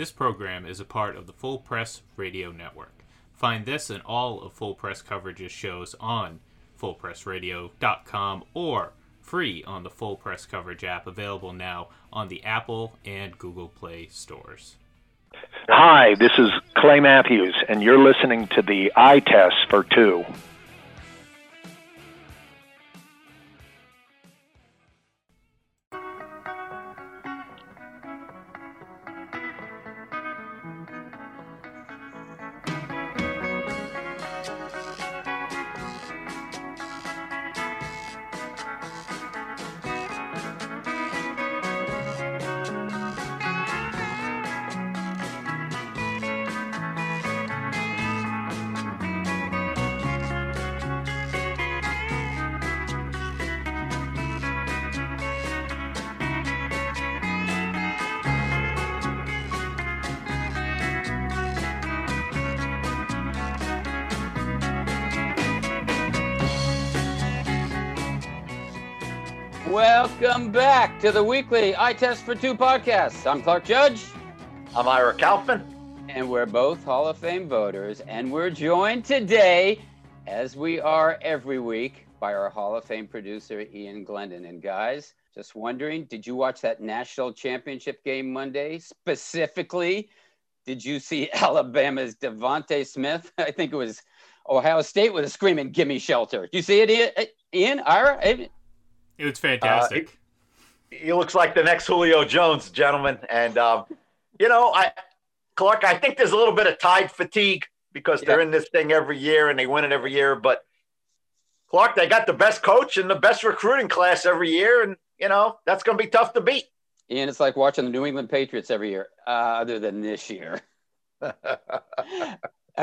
This program is a part of the Full Press Radio Network. Find this and all of Full Press Coverage's shows on fullpressradio.com or free on the Full Press Coverage app available now on the Apple and Google Play stores. Hi, this is Clay Matthews, and you're listening to the eye test for two. Welcome back to the weekly Eye Test for Two podcast. I'm Clark Judge. I'm Ira Kaufman. And we're both Hall of Fame voters. And we're joined today, as we are every week, by our Hall of Fame producer, Ian Glendon. And guys, just wondering, did you watch that national championship game Monday? Specifically, did you see Alabama's DeVonta Smith? I think it was Ohio State with a screaming, Gimme shelter. Did you see it, Ian? Ira? It was fantastic. Uh, he, he, looks like the next Julio Jones, gentlemen. And, um, you know, I, Clark, I think there's a little bit of tide fatigue because they're in this thing every year and they win it every year. But, Clark, they got the best coach and the best recruiting class every year. And, you know, that's going to be tough to beat. And it's like watching the New England Patriots every year, uh, other than this year. uh,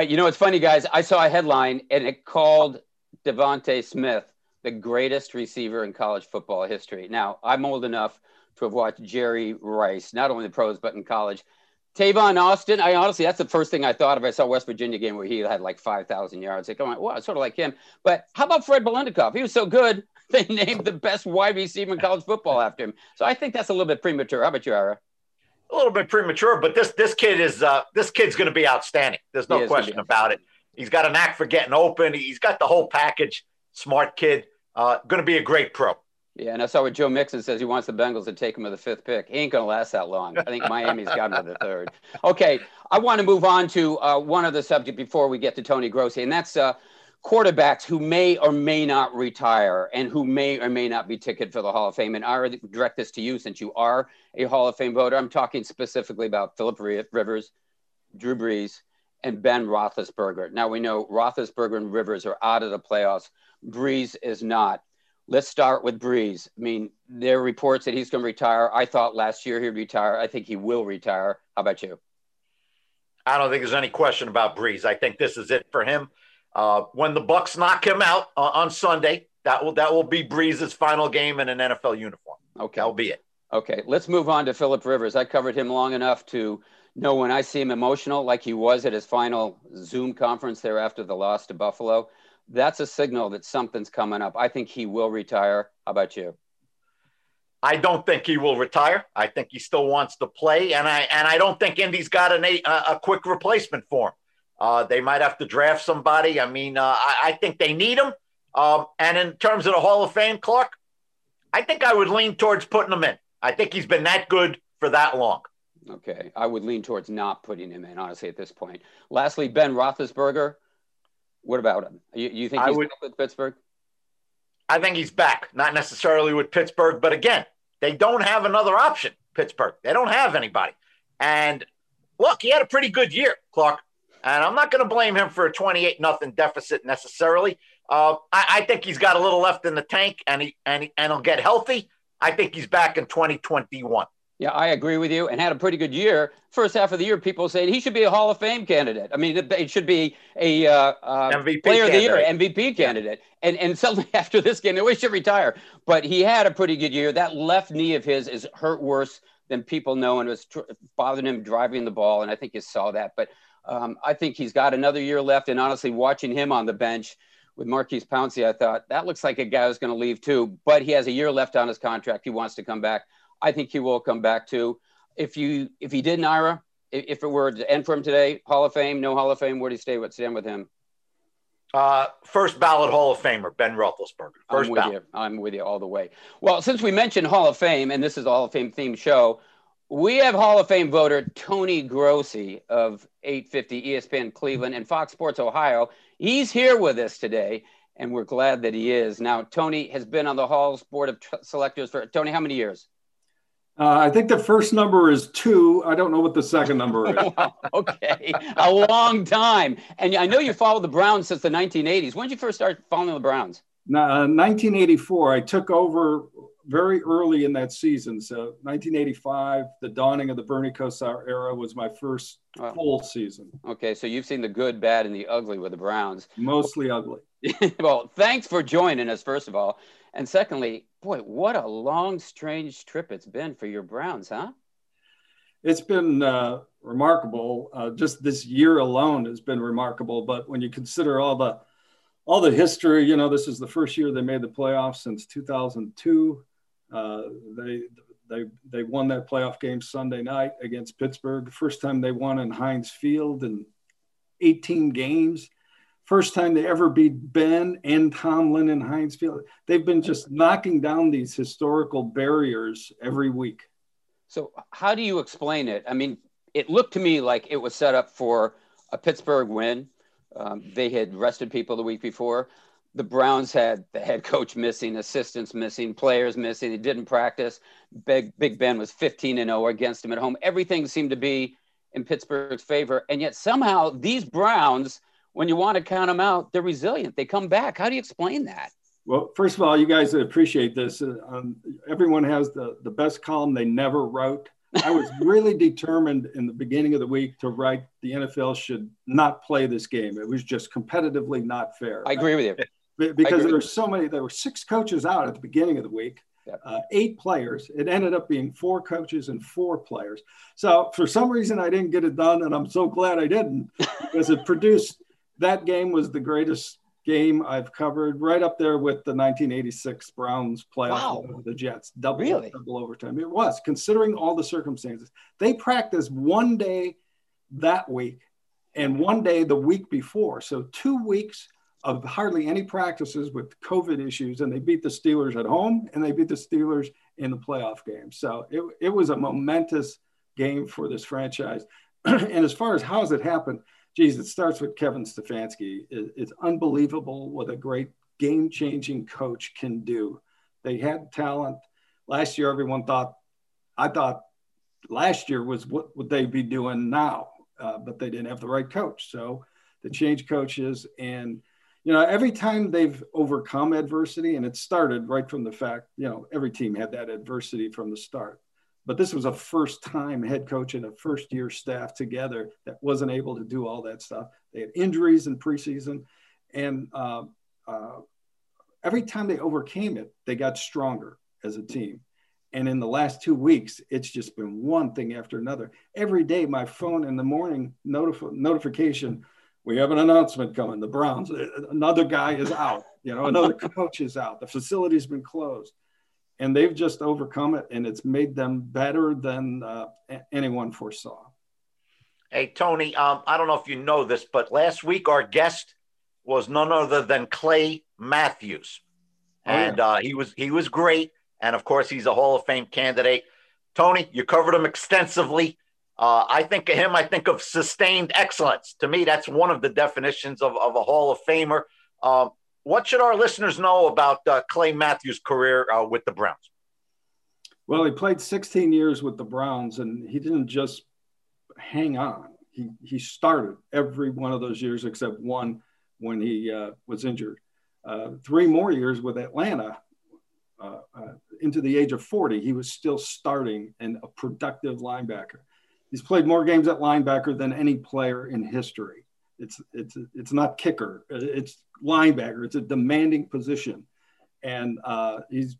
you know, it's funny, guys. I saw a headline and it called DeVonta Smith the greatest receiver in college football history. Now, I'm old enough to have watched Jerry Rice, not only the pros, but in college. Tavon Austin, I honestly, that's the first thing I thought of. I saw West Virginia game where he had like 5,000 yards. Like, oh, wow, sort of like him. But how about Fred Biletnikoff? He was so good, they named the best wide receiver in college football after him. So I think that's a little bit premature. How about you, Ira? A little bit premature, but this this kid is uh, this kid's going to be outstanding. There's no question about it. He's got a knack for getting open. He's got the whole package. Smart kid. Uh, going to be a great pro. Yeah, and I saw what Joe Mixon says. He wants the Bengals to take him with the fifth pick. He ain't going to last that long. I think Miami's got him with the third. Okay, I want to move on to uh, one other subject before we get to Tony Grossi, and that's uh, quarterbacks who may or may not retire and who may or may not be ticket for the Hall of Fame. And I direct this to you since you are a Hall of Fame voter. I'm talking specifically about Philip Rivers, Drew Brees, and Ben Roethlisberger. Now we know Roethlisberger and Rivers are out of the playoffs Brees is not. Let's start with Brees. I mean, there are reports that he's going to retire. I thought last year he'd retire. I think he will retire. How about you? I don't think there's any question about Brees. I think this is it for him. Uh, when the Bucs knock him out uh, on Sunday, that will that will be Brees's final game in an NFL uniform. Okay, that'll be it. Okay, let's move on to Philip Rivers. I covered him long enough to know when I see him emotional, like he was at his final Zoom conference there after the loss to Buffalo that's a signal that something's coming up. I think he will retire. How about you? I don't think he will retire. I think he still wants to play, and I and I don't think Indy's got an, a, a quick replacement for him. Uh, they might have to draft somebody. I mean, uh, I, I, think they need him. Um, and in terms of the Hall of Fame, Clark, I think I would lean towards putting him in. I think he's been that good for that long. Okay, I would lean towards not putting him in, honestly, at this point. Lastly, Ben Roethlisberger. What about him? You, you think he's would, with Pittsburgh? I think he's back, not necessarily with Pittsburgh, but again, they don't have another option. Pittsburgh, they don't have anybody. And look, he had a pretty good year, Clark. And I'm not going to blame him for a 28 nothing deficit necessarily. Uh, I, I, think he's got a little left in the tank, and he and he, and he'll get healthy. I think he's back in 2021. Yeah, I agree with you, and had a pretty good year. First half of the year, people saying he should be a Hall of Fame candidate. I mean, it, should be a uh, uh, MVP Player candidate. of the Year, MVP candidate. Yeah. And and suddenly after this game, they should retire. But he had a pretty good year. That left knee of his is hurt worse than people know, and was tr- bothering him driving the ball. And I think you saw that. But um, I think he's got another year left. And honestly, watching him on the bench with Maurkice Pouncey, I thought that looks like a guy who's going to leave too. But he has a year left on his contract. He wants to come back. I think he will come back too. If you if he didn't, Ira, if it were to end for him today, Hall of Fame, no Hall of Fame, where do you stay with stand with him? Uh, first ballot Hall of Famer, Ben Roethlisberger. First I'm with ballot. you. I'm with you all the way. Well, since we mentioned Hall of Fame, and this is a Hall of Fame themed show, we have Hall of Fame voter Tony Grossi of 850 ESPN Cleveland and Fox Sports Ohio. He's here with us today, and we're glad that he is. Now, Tony has been on the Hall's board of selectors for Tony. How many years? Uh, I think the first number is two. I don't know what the second number is. okay, a long time. And I know you followed the Browns since the 1980s. When did you first start following the Browns? Now, 1984. I took over very early in that season. So 1985, the dawning of the Bernie Kosar era was my first wow. full season. Okay, so you've seen the good, bad, and the ugly with the Browns. Mostly ugly. well, thanks for joining us, first of all. And secondly, boy, what a long, strange trip it's been for your Browns, huh? It's been uh, remarkable. Uh, just this year alone has been remarkable. But when you consider all the all the history, you know, this is the first year they made the playoffs since 2002. Uh, they they they won that playoff game Sunday night against Pittsburgh. First time they won in Heinz Field in 18 games first time they ever beat Ben and Tomlin in Heinz Field. They've been just knocking down these historical barriers every week. So, how do you explain it? I mean, it looked to me like it was set up for a Pittsburgh win. Um, they had rested people the week before. The Browns had the head coach missing, assistants missing, players missing. They didn't practice. Big Big Ben was 15 and 0 against him at home. Everything seemed to be in Pittsburgh's favor, and yet somehow these Browns when you want to count them out, they're resilient. They come back. How do you explain that? Well, first of all, you guys appreciate this. Uh, um, everyone has the, the best column they never wrote. I was really determined in the beginning of the week to write the NFL should not play this game. It was just competitively not fair. I agree with you. Because there were so many, there were six coaches out at the beginning of the week. Yep. Uh, eight players. It ended up being four coaches and four players. So for some reason, I didn't get it done, and I'm so glad I didn't because it produced that game was the greatest game I've covered, right up there with the 1986 Browns playoff wow. the Jets, double, really? double overtime. It was, considering all the circumstances. They practiced one day that week and one day the week before. So two weeks of hardly any practices with COVID issues, and they beat the Steelers at home and they beat the Steelers in the playoff game. So it, it was a momentous game for this franchise. and as far as how has it happened, geez, it starts with Kevin Stefanski. It, it's unbelievable what a great game changing coach can do. They had talent. Last year, everyone thought, I thought last year was what would they be doing now, uh, but they didn't have the right coach. So they changed coaches. And, you know, every time they've overcome adversity, and it started right from the fact, you know, every team had that adversity from the start but this was a first time head coach and a first year staff together that wasn't able to do all that stuff. They had injuries in preseason. And uh, uh, every time they overcame it, they got stronger as a team. And in the last two weeks, it's just been one thing after another. Every day, my phone in the morning notif- notification we have an announcement coming. The Browns, another guy is out. You know, another coach is out. The facility's been closed and they've just overcome it and it's made them better than uh, anyone foresaw. Hey tony um, i don't know if you know this but last week our guest was none other than clay matthews. Oh, and uh, he was he was great and of course he's a hall of fame candidate. Tony you covered him extensively. Uh, i think of him i think of sustained excellence. To me that's one of the definitions of, of a hall of famer. Um, what should our listeners know about uh, Clay Matthews' career uh, with the Browns? Well, he played 16 years with the Browns, and he didn't just hang on. He, he started every one of those years except one when he uh, was injured. Uh, three more years with Atlanta uh, uh, into the age of 40, he was still starting and a productive linebacker. He's played more games at linebacker than any player in history. It's it's it's not kicker. It's linebacker. It's a demanding position, and uh, he's,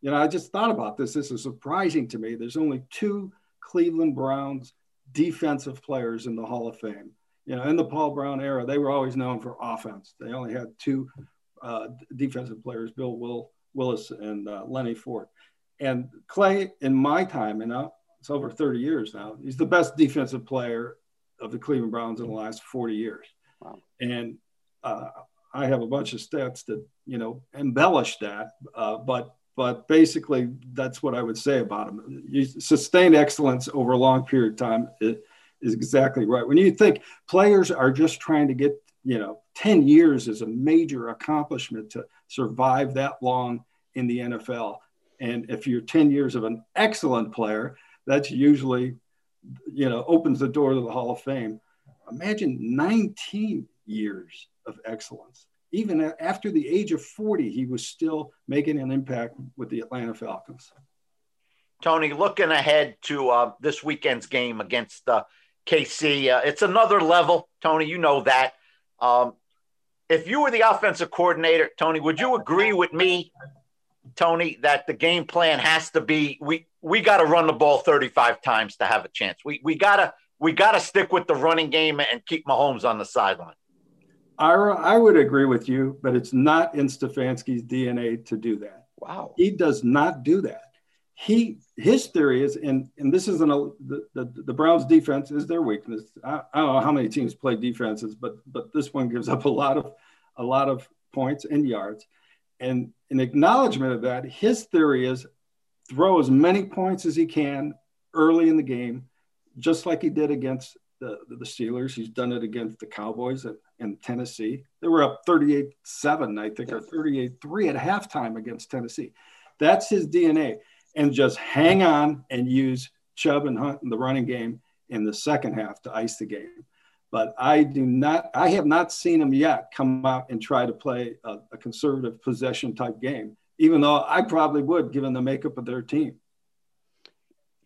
you know, I just thought about this. This is surprising to me. There's only two Cleveland Browns defensive players in the Hall of Fame. You know, in the Paul Brown era, they were always known for offense. They only had two uh, defensive players, Bill Will, Willis and uh, Lenny Ford. And Clay, in my time, and I, it's over 30 years now. He's the best defensive player of the Cleveland Browns in the last 40 years. Wow. And uh, I have a bunch of stats that you know embellish that, uh, but but basically that's what I would say about him. You, sustained excellence over a long period of time is, is exactly right. When you think players are just trying to get you know 10 years is a major accomplishment to survive that long in the NFL. And if you're 10 years of an excellent player, that's usually, you know, opens the door to the Hall of Fame. Imagine 19 years of excellence. Even after the age of 40, he was still making an impact with the Atlanta Falcons. Tony, looking ahead to uh, this weekend's game against uh, KC, uh, it's another level. Tony, you know that. Um, if you were the offensive coordinator, Tony, would you agree with me, Tony, that the game plan has to be we we got to run the ball 35 times to have a chance. We we gotta we gotta stick with the running game and keep Mahomes on the sideline. Ira, I would agree with you, but it's not in Stefanski's DNA to do that. Wow. He does not do that. He his theory is, and and this isn't a the, the, the Browns defense is their weakness. I, I, don't know how many teams play defenses, but but this one gives up a lot of a lot of points and yards. And in acknowledgement of that, his theory is throw as many points as he can early in the game, just like he did against the, the Steelers. He's done it against the Cowboys and, and Tennessee. They were up 38 7, I think, or 38 3 at halftime against Tennessee. That's his DNA. And just hang on and use Chubb and Hunt in the running game in the second half to ice the game. But I do not, I have not seen him yet come out and try to play a, a conservative possession type game, even though I probably would given the makeup of their team.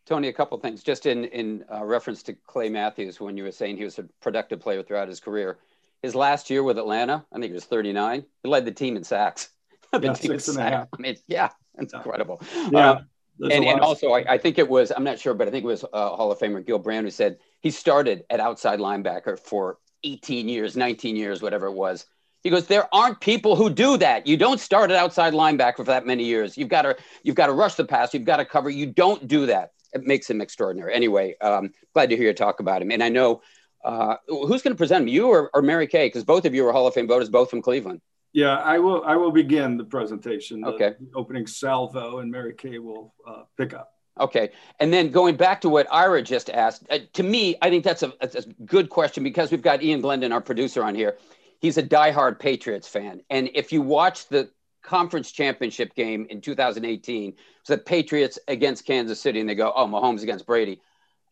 Tony, a couple things just in in uh, reference to Clay Matthews when you were saying he was a productive player throughout his career. His last year with Atlanta, I think he was 39. He led the team in sacks. yeah, six and a half. I mean, yeah, it's incredible. Yeah. Um, and, and also, I, I, think it was, I'm not sure, but I think it was uh, Hall of Famer Gil Brandt who said he started at outside linebacker for 18 years, 19 years, whatever it was. He goes, there aren't people who do that. You don't start at outside linebacker for that many years. You've got to, you've got to rush the pass. You've got to cover. You don't do that it makes him extraordinary. Anyway, um, glad to hear you talk about him. And I know uh, who's going to present him, you or, or Mary Kay? Because both of you are Hall of Fame voters, both from Cleveland. Yeah, I will. I will begin the presentation. Okay. Opening salvo, and Mary Kay will uh, pick up. Okay, and then going back to what Ira just asked, uh, to me, I think that's a, that's a good question because we've got Ian Glendon, our producer, on here. He's a diehard Patriots fan, and if you watch the conference championship game in 2018 it was the Patriots against Kansas City, and they go, "Oh, Mahomes against Brady."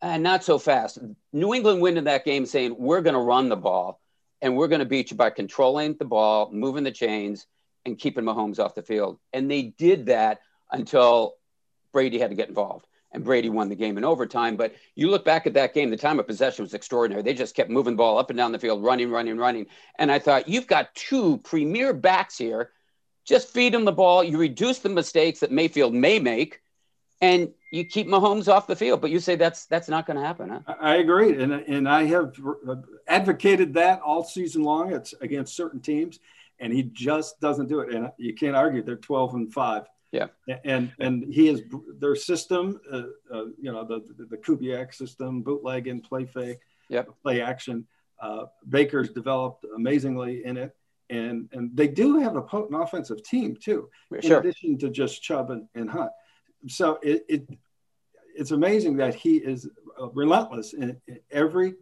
And not so fast. New England win in that game, saying we're going to run the ball and we're going to beat you by controlling the ball, moving the chains, and keeping Mahomes off the field. And they did that until Brady had to get involved. And Brady won the game in overtime. But you look back at that game, the time of possession was extraordinary. They just kept moving the ball up and down the field, running, running, running. And I thought, you've got two premier backs here just feed them the ball. You reduce the mistakes that Mayfield may make, and you keep Mahomes off the field. But you say that's that's not going to happen. Huh? I agree, and and I have advocated that all season long. It's against certain teams, and he just doesn't do it. And you can't argue they're twelve and five. Yeah, and and he is their system. Uh, uh, you know the the, the Kubiak system, bootleg and play fake. Yep. play action. Uh, Baker's developed amazingly in it and and they do have a potent offensive team too, in addition to just Chubb and, and Hunt. So it, it it's amazing that he is uh, relentless in, in every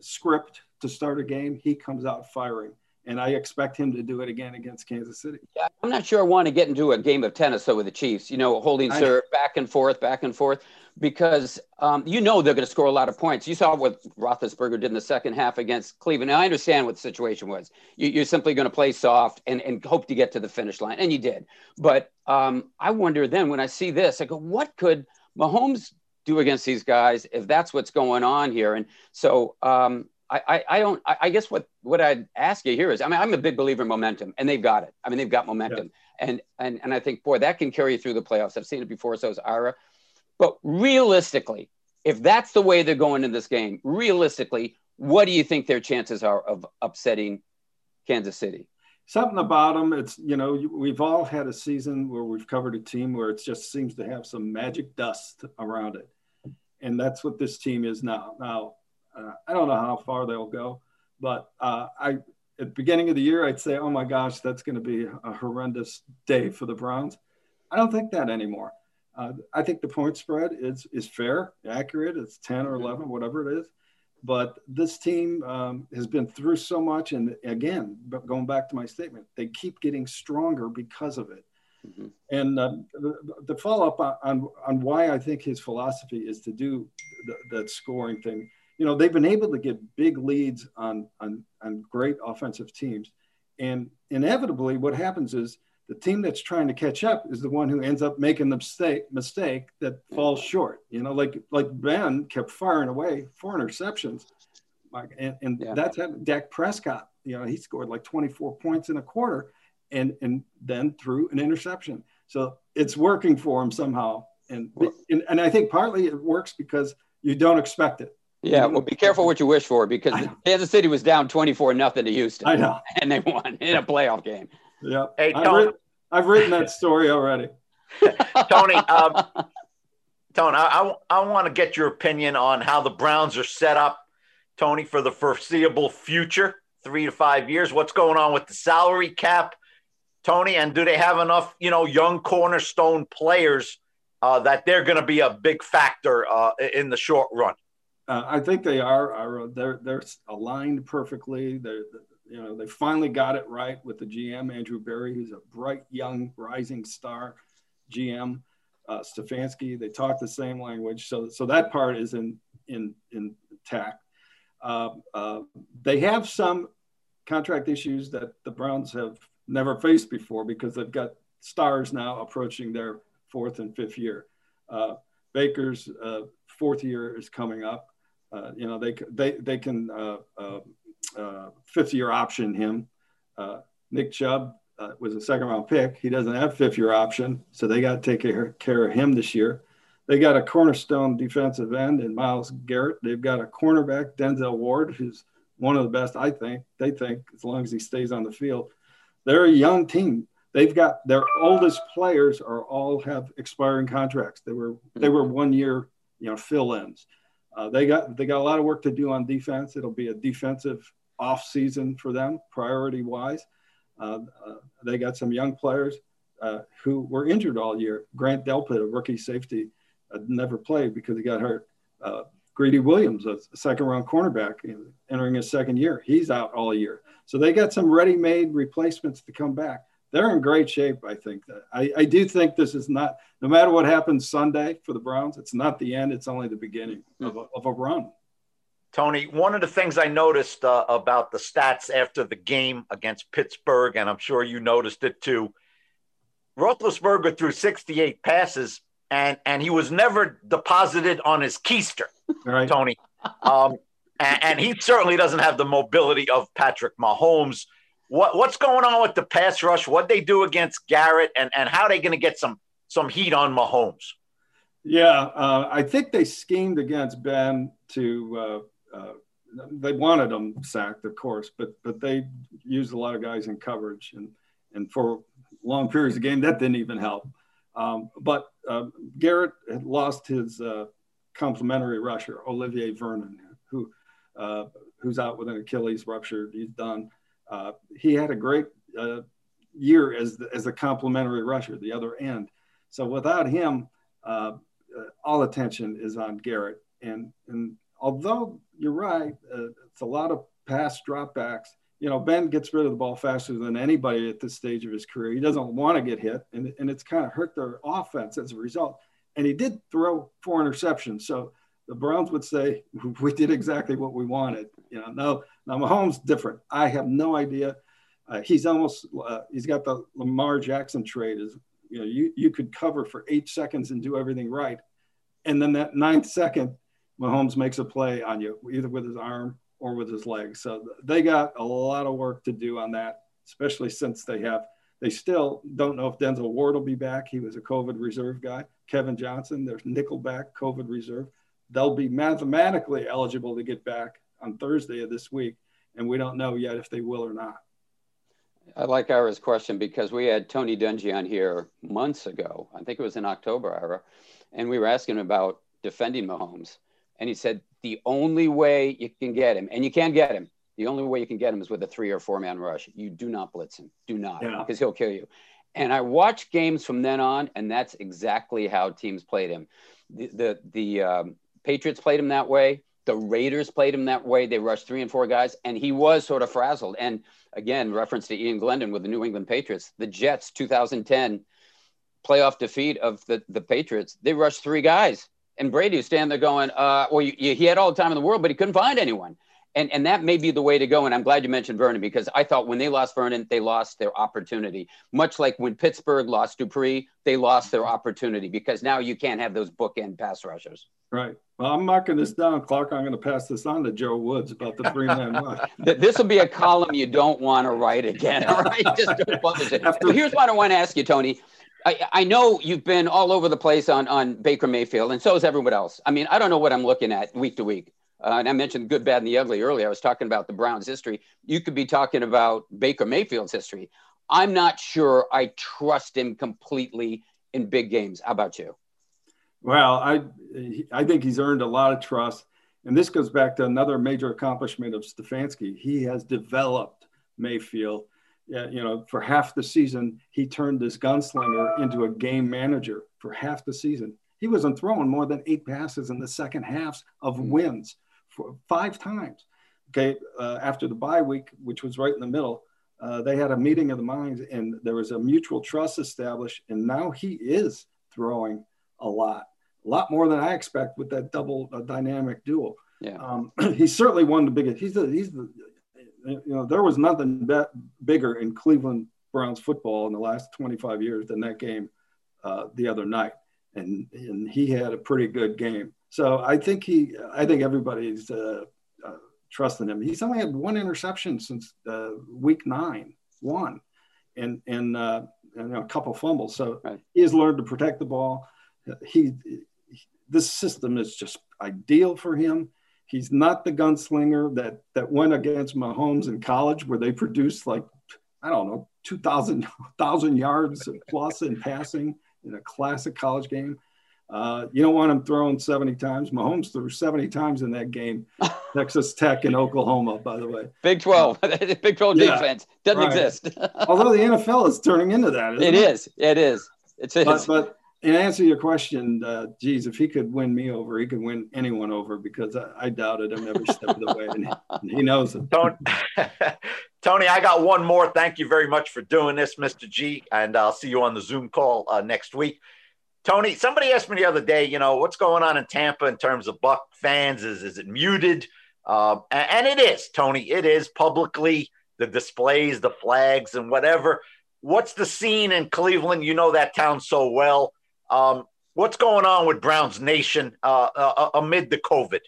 script to start a game. He comes out firing and I expect him to do it again against Kansas City. Yeah, I'm not sure I want to get into a game of tennis though with the Chiefs. You know, holding serve back and forth, back and forth, because um, you know they're going to score a lot of points. You saw what Roethlisberger did in the second half against Cleveland. Now I understand what the situation was. You, are simply going to play soft and, and hope to get to the finish line, and you did. But um, I wonder then when I see this, I go, what could Mahomes do against these guys if that's what's going on here? And so um, I, I don't I, I, guess what what I'd ask you here is I mean I'm a big believer in momentum and they've got it. I mean they've got momentum. Yeah. and and and I think boy that can carry you through the playoffs. I've seen it before so is Ira. But realistically if that's the way they're going in this game realistically what do you think their chances are of upsetting Kansas City? Something about them it's you know we've all had a season where we've covered a team where it just seems to have some magic dust around it. And that's what this team is now. Now, uh, I don't know how far they'll go, but uh, I at the beginning of the year I'd say, oh my gosh, that's going to be a horrendous day for the Browns. I don't think that anymore. Uh, I think the point spread is is fair, accurate. It's ten or eleven, whatever it is. But this team um, has been through so much, and again, but going back to my statement, they keep getting stronger because of it. Mm-hmm. And uh, the, the follow up on, on why I think his philosophy is to do that scoring thing. You know, they've been able to get big leads on, on, on great offensive teams. And inevitably, what happens is the team that's trying to catch up is the one who ends up making the mistake mistake that falls short. You know, like like Ben kept firing away four interceptions, and, and yeah. that's happened. Dak Prescott, you know, he scored like 24 points in a quarter, and and then threw an interception. So it's working for him somehow, and and, and I think partly it works because you don't expect it. Yeah, well, be careful what you wish for because Kansas City was down 24 nothing to Houston. I know. And they won in a playoff game. Yeah. Hey, I've, written, I've written that story already. Tony, um, Tony, I, I, I want to get your opinion on how the Browns are set up, Tony, for the foreseeable future, three to five years. What's going on with the salary cap? Tony? And do they have enough, you know, young cornerstone players uh, that they're going to be a big factor uh, in the short run? Uh, I think they are. They're they're aligned perfectly. They're you know they finally got it right with the GM Andrew Berry, who's a bright young rising star GM. Uh, Stefanski, they talk the same language, so so that part is in in intact. Uh, uh, they have some contract issues that the Browns have never faced before because they've got stars now approaching their fourth and fifth year. Uh, Baker's uh, fourth year is coming up. Uh, you know, they, they, they can uh, uh, fifth year option him. Nick Chubb was a second round pick. He doesn't have fifth year option, so they got to take care, care of him this year. They got a cornerstone defensive end in Myles Garrett. They've got a cornerback, Denzel Ward, who's one of the best, I think. They think, as long as he stays on the field. They're a young team. They've got their oldest players are all have expiring contracts. They were they were one year, you know, fill-ins. Uh, they got they got a lot of work to do on defense. It'll be a defensive off season for them, priority wise. Uh, uh, they got some young players uh, who were injured all year. Grant Delpit, a rookie safety, uh, never played because he got hurt. Uh, Greedy Williams, a second round cornerback, entering his second year, he's out all year. So they got some ready-made replacements to come back. They're in great shape, I think. I, I do think this is not, no matter what happens Sunday for the Browns, it's not the end. It's only the beginning of a, of a run. Tony, one of the things I noticed uh, about the stats after the game against Pittsburgh, and I'm sure you noticed it too, Roethlisberger threw 68 passes, and and he was never deposited on his keister, right. Tony. Um, and, and, he certainly doesn't have the mobility of Patrick Mahomes. What what's going on with the pass rush? What they do against Garrett, and and how are they going to get some some heat on Mahomes? Yeah, uh, I think they schemed against Ben to. Uh, uh, they wanted him sacked, of course, but but they used a lot of guys in coverage, and and for long periods of game that didn't even help. Um, but uh, Garrett had lost his uh, complementary rusher, Olivier Vernon, who uh, who's out with an Achilles rupture. He's done. Uh, he had a great uh, year as the, as a complementary rusher, the other end. So without him, uh, uh, all attention is on Garrett. And and although you're right, uh, it's a lot of pass dropbacks. You know, Ben gets rid of the ball faster than anybody at this stage of his career. He doesn't want to get hit, and, and it's kind of hurt their offense as a result. And he did throw four interceptions. So the Browns would say we did exactly what we wanted. You know, now now Mahomes different. I have no idea. Uh, he's almost uh, he's got the Lamar Jackson trade. Is you know you you could cover for eight seconds and do everything right, and then that ninth second, Mahomes makes a play on you either with his arm or with his leg. So they got a lot of work to do on that, especially since they have they still don't know if Denzel Ward will be back. He was a COVID reserve guy. Kevin Johnson, there's nickelback COVID reserve they'll be mathematically eligible to get back on Thursday of this week, and we don't know yet if they will or not. I like Ira's question because we had Tony Dungy on here months ago. I think it was in October, Ira, and we were asking him about defending Mahomes, and he said the only way you can get him, and you can get him, the only way you can get him is with a three or four man rush. You do not blitz him, do not, yeah. because he'll kill you. And I watched games from then on, and that's exactly how teams played him. The the, the um, Patriots played him that way. The Raiders played him that way. They rushed three and four guys, and he was sort of frazzled. And again, reference to Ian Glendon with the New England Patriots, the Jets 2010 playoff defeat of the, the Patriots, they rushed three guys. And Brady was standing there going, uh, well, you, you, he had all the time in the world, but he couldn't find anyone. And, and that may be the way to go. And I'm glad you mentioned Vernon because I thought when they lost Vernon, they lost their opportunity. Much like when Pittsburgh lost Dupree, they lost their opportunity because now you can't have those bookend pass rushers. Right. Well, I'm marking this down, Clark. I'm going to pass this on to Joe Woods about the three man rush. this will be a column you don't want to write again. All right. Just don't publish it. After- here's what I want to ask you, Tony. I, I know you've been all over the place on, on Baker Mayfield, and so is everyone else. I mean, I don't know what I'm looking at week to week. Uh, and I mentioned good, bad, and the ugly earlier. I was talking about the Browns' history. You could be talking about Baker Mayfield's history. I'm not sure I trust him completely in big games. How about you? Well, I I think he's earned a lot of trust, and this goes back to another major accomplishment of Stefanski. He has developed Mayfield. You know, for half the season, he turned this gunslinger into a game manager. For half the season, he wasn't throwing more than eight passes in the second halves of mm. wins five times. Okay, uh, after the bye week, which was right in the middle, uh, they had a meeting of the minds, and there was a mutual trust established. And now he is throwing a lot a lot more than I expect with that double uh, dynamic duel. Yeah. Um, he's certainly of the biggest. He's the, he's the, you know, there was nothing be- bigger in Cleveland Browns football in the last 25 years than that game uh, the other night. And, and he had a pretty good game. So I think he, I think everybody's uh, uh, trusting him. He's only had one interception since uh, week nine, one, and, and, uh, and a couple fumbles. So right. he has learned to protect the ball. He, this system is just ideal for him. He's not the gunslinger that that went against Mahomes in college, where they produced like I don't know 2,000 yards plus in passing in a classic college game. Uh, you don't want him throwing 70 times. Mahomes threw 70 times in that game. Texas Tech and Oklahoma, by the way. Big 12. Big 12 yeah, defense doesn't right. exist. Although the NFL is turning into that. It, it is. It is. It's, but, but in answer to your question, uh, geez, if he could win me over, he could win anyone over because I, I doubted him every step of the way, and he, and he knows it. Tony, Tony, I got one more. Thank you very much for doing this, Mr. G, and I'll see you on the Zoom call uh, next week. Tony, somebody asked me the other day, you know, what's going on in Tampa in terms of Buck fans? Is is it muted? Uh, and, it is, Tony. It is publicly the displays, the flags, and whatever. What's the scene in Cleveland? You know that town so well. Um, what's going on with Browns Nation uh, uh, uh, amid the COVID?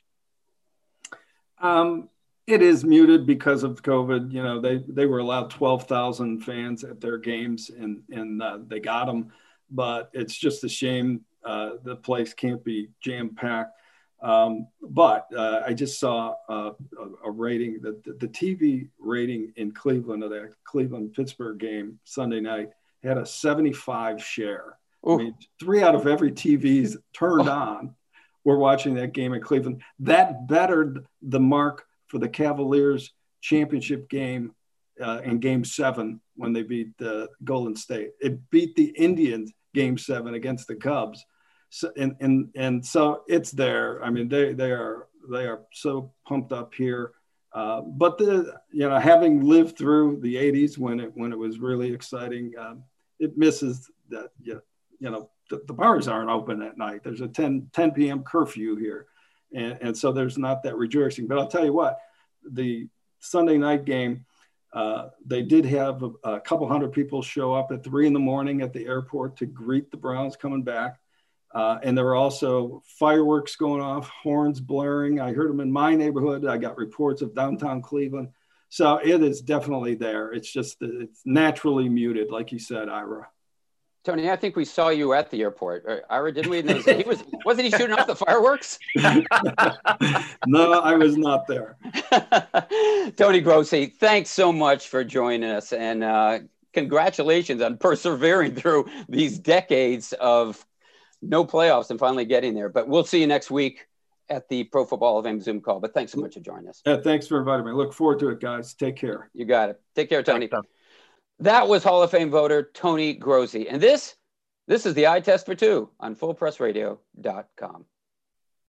Um, it is muted because of COVID. You know, they they were allowed twelve thousand fans at their games, and and uh, they got them. But it's just a shame uh, the place can't be jam packed. Um, but uh, I just saw uh, a, a, rating that the, the, TV rating in Cleveland of that Cleveland Pittsburgh game Sunday night had a 75 share. I mean, three out of every TVs turned on were watching that game in Cleveland. That bettered the mark for the Cavaliers championship game uh, in Game Seven when they beat the Golden State. It beat the Indians Game Seven against the Cubs. So, and and and so it's there. I mean, they they are they are so pumped up here. Uh, but the you know having lived through the 80s when it when it was really exciting, um, it misses that you you know, the, the, bars aren't open at night. There's a 10, 10 p.m. curfew here. And, and so there's not that rejoicing. But I'll tell you what, the Sunday night game, uh, they did have a, a, couple hundred people show up at three in the morning at the airport to greet the Browns coming back. Uh, and there were also fireworks going off, horns blaring. I heard them in my neighborhood. I got reports of downtown Cleveland. So it is definitely there. It's just it's naturally muted, like you said, Ira. Tony, I think we saw you at the airport. Uh, Ira, didn't we? Was, he was wasn't he shooting off the fireworks? no, I was not there. Tony Grossi, thanks so much for joining us, and uh, congratulations on persevering through these decades of no playoffs and finally getting there. But we'll see you next week at the Pro Football Hall of Fame Zoom call. But thanks so much for joining us. Yeah, thanks for inviting me. Look forward to it, guys. Take care. You got it. Take care, Tony. That was Hall of Fame voter Tony Grossi. And this, this is the eye test for two on fullpressradio.com.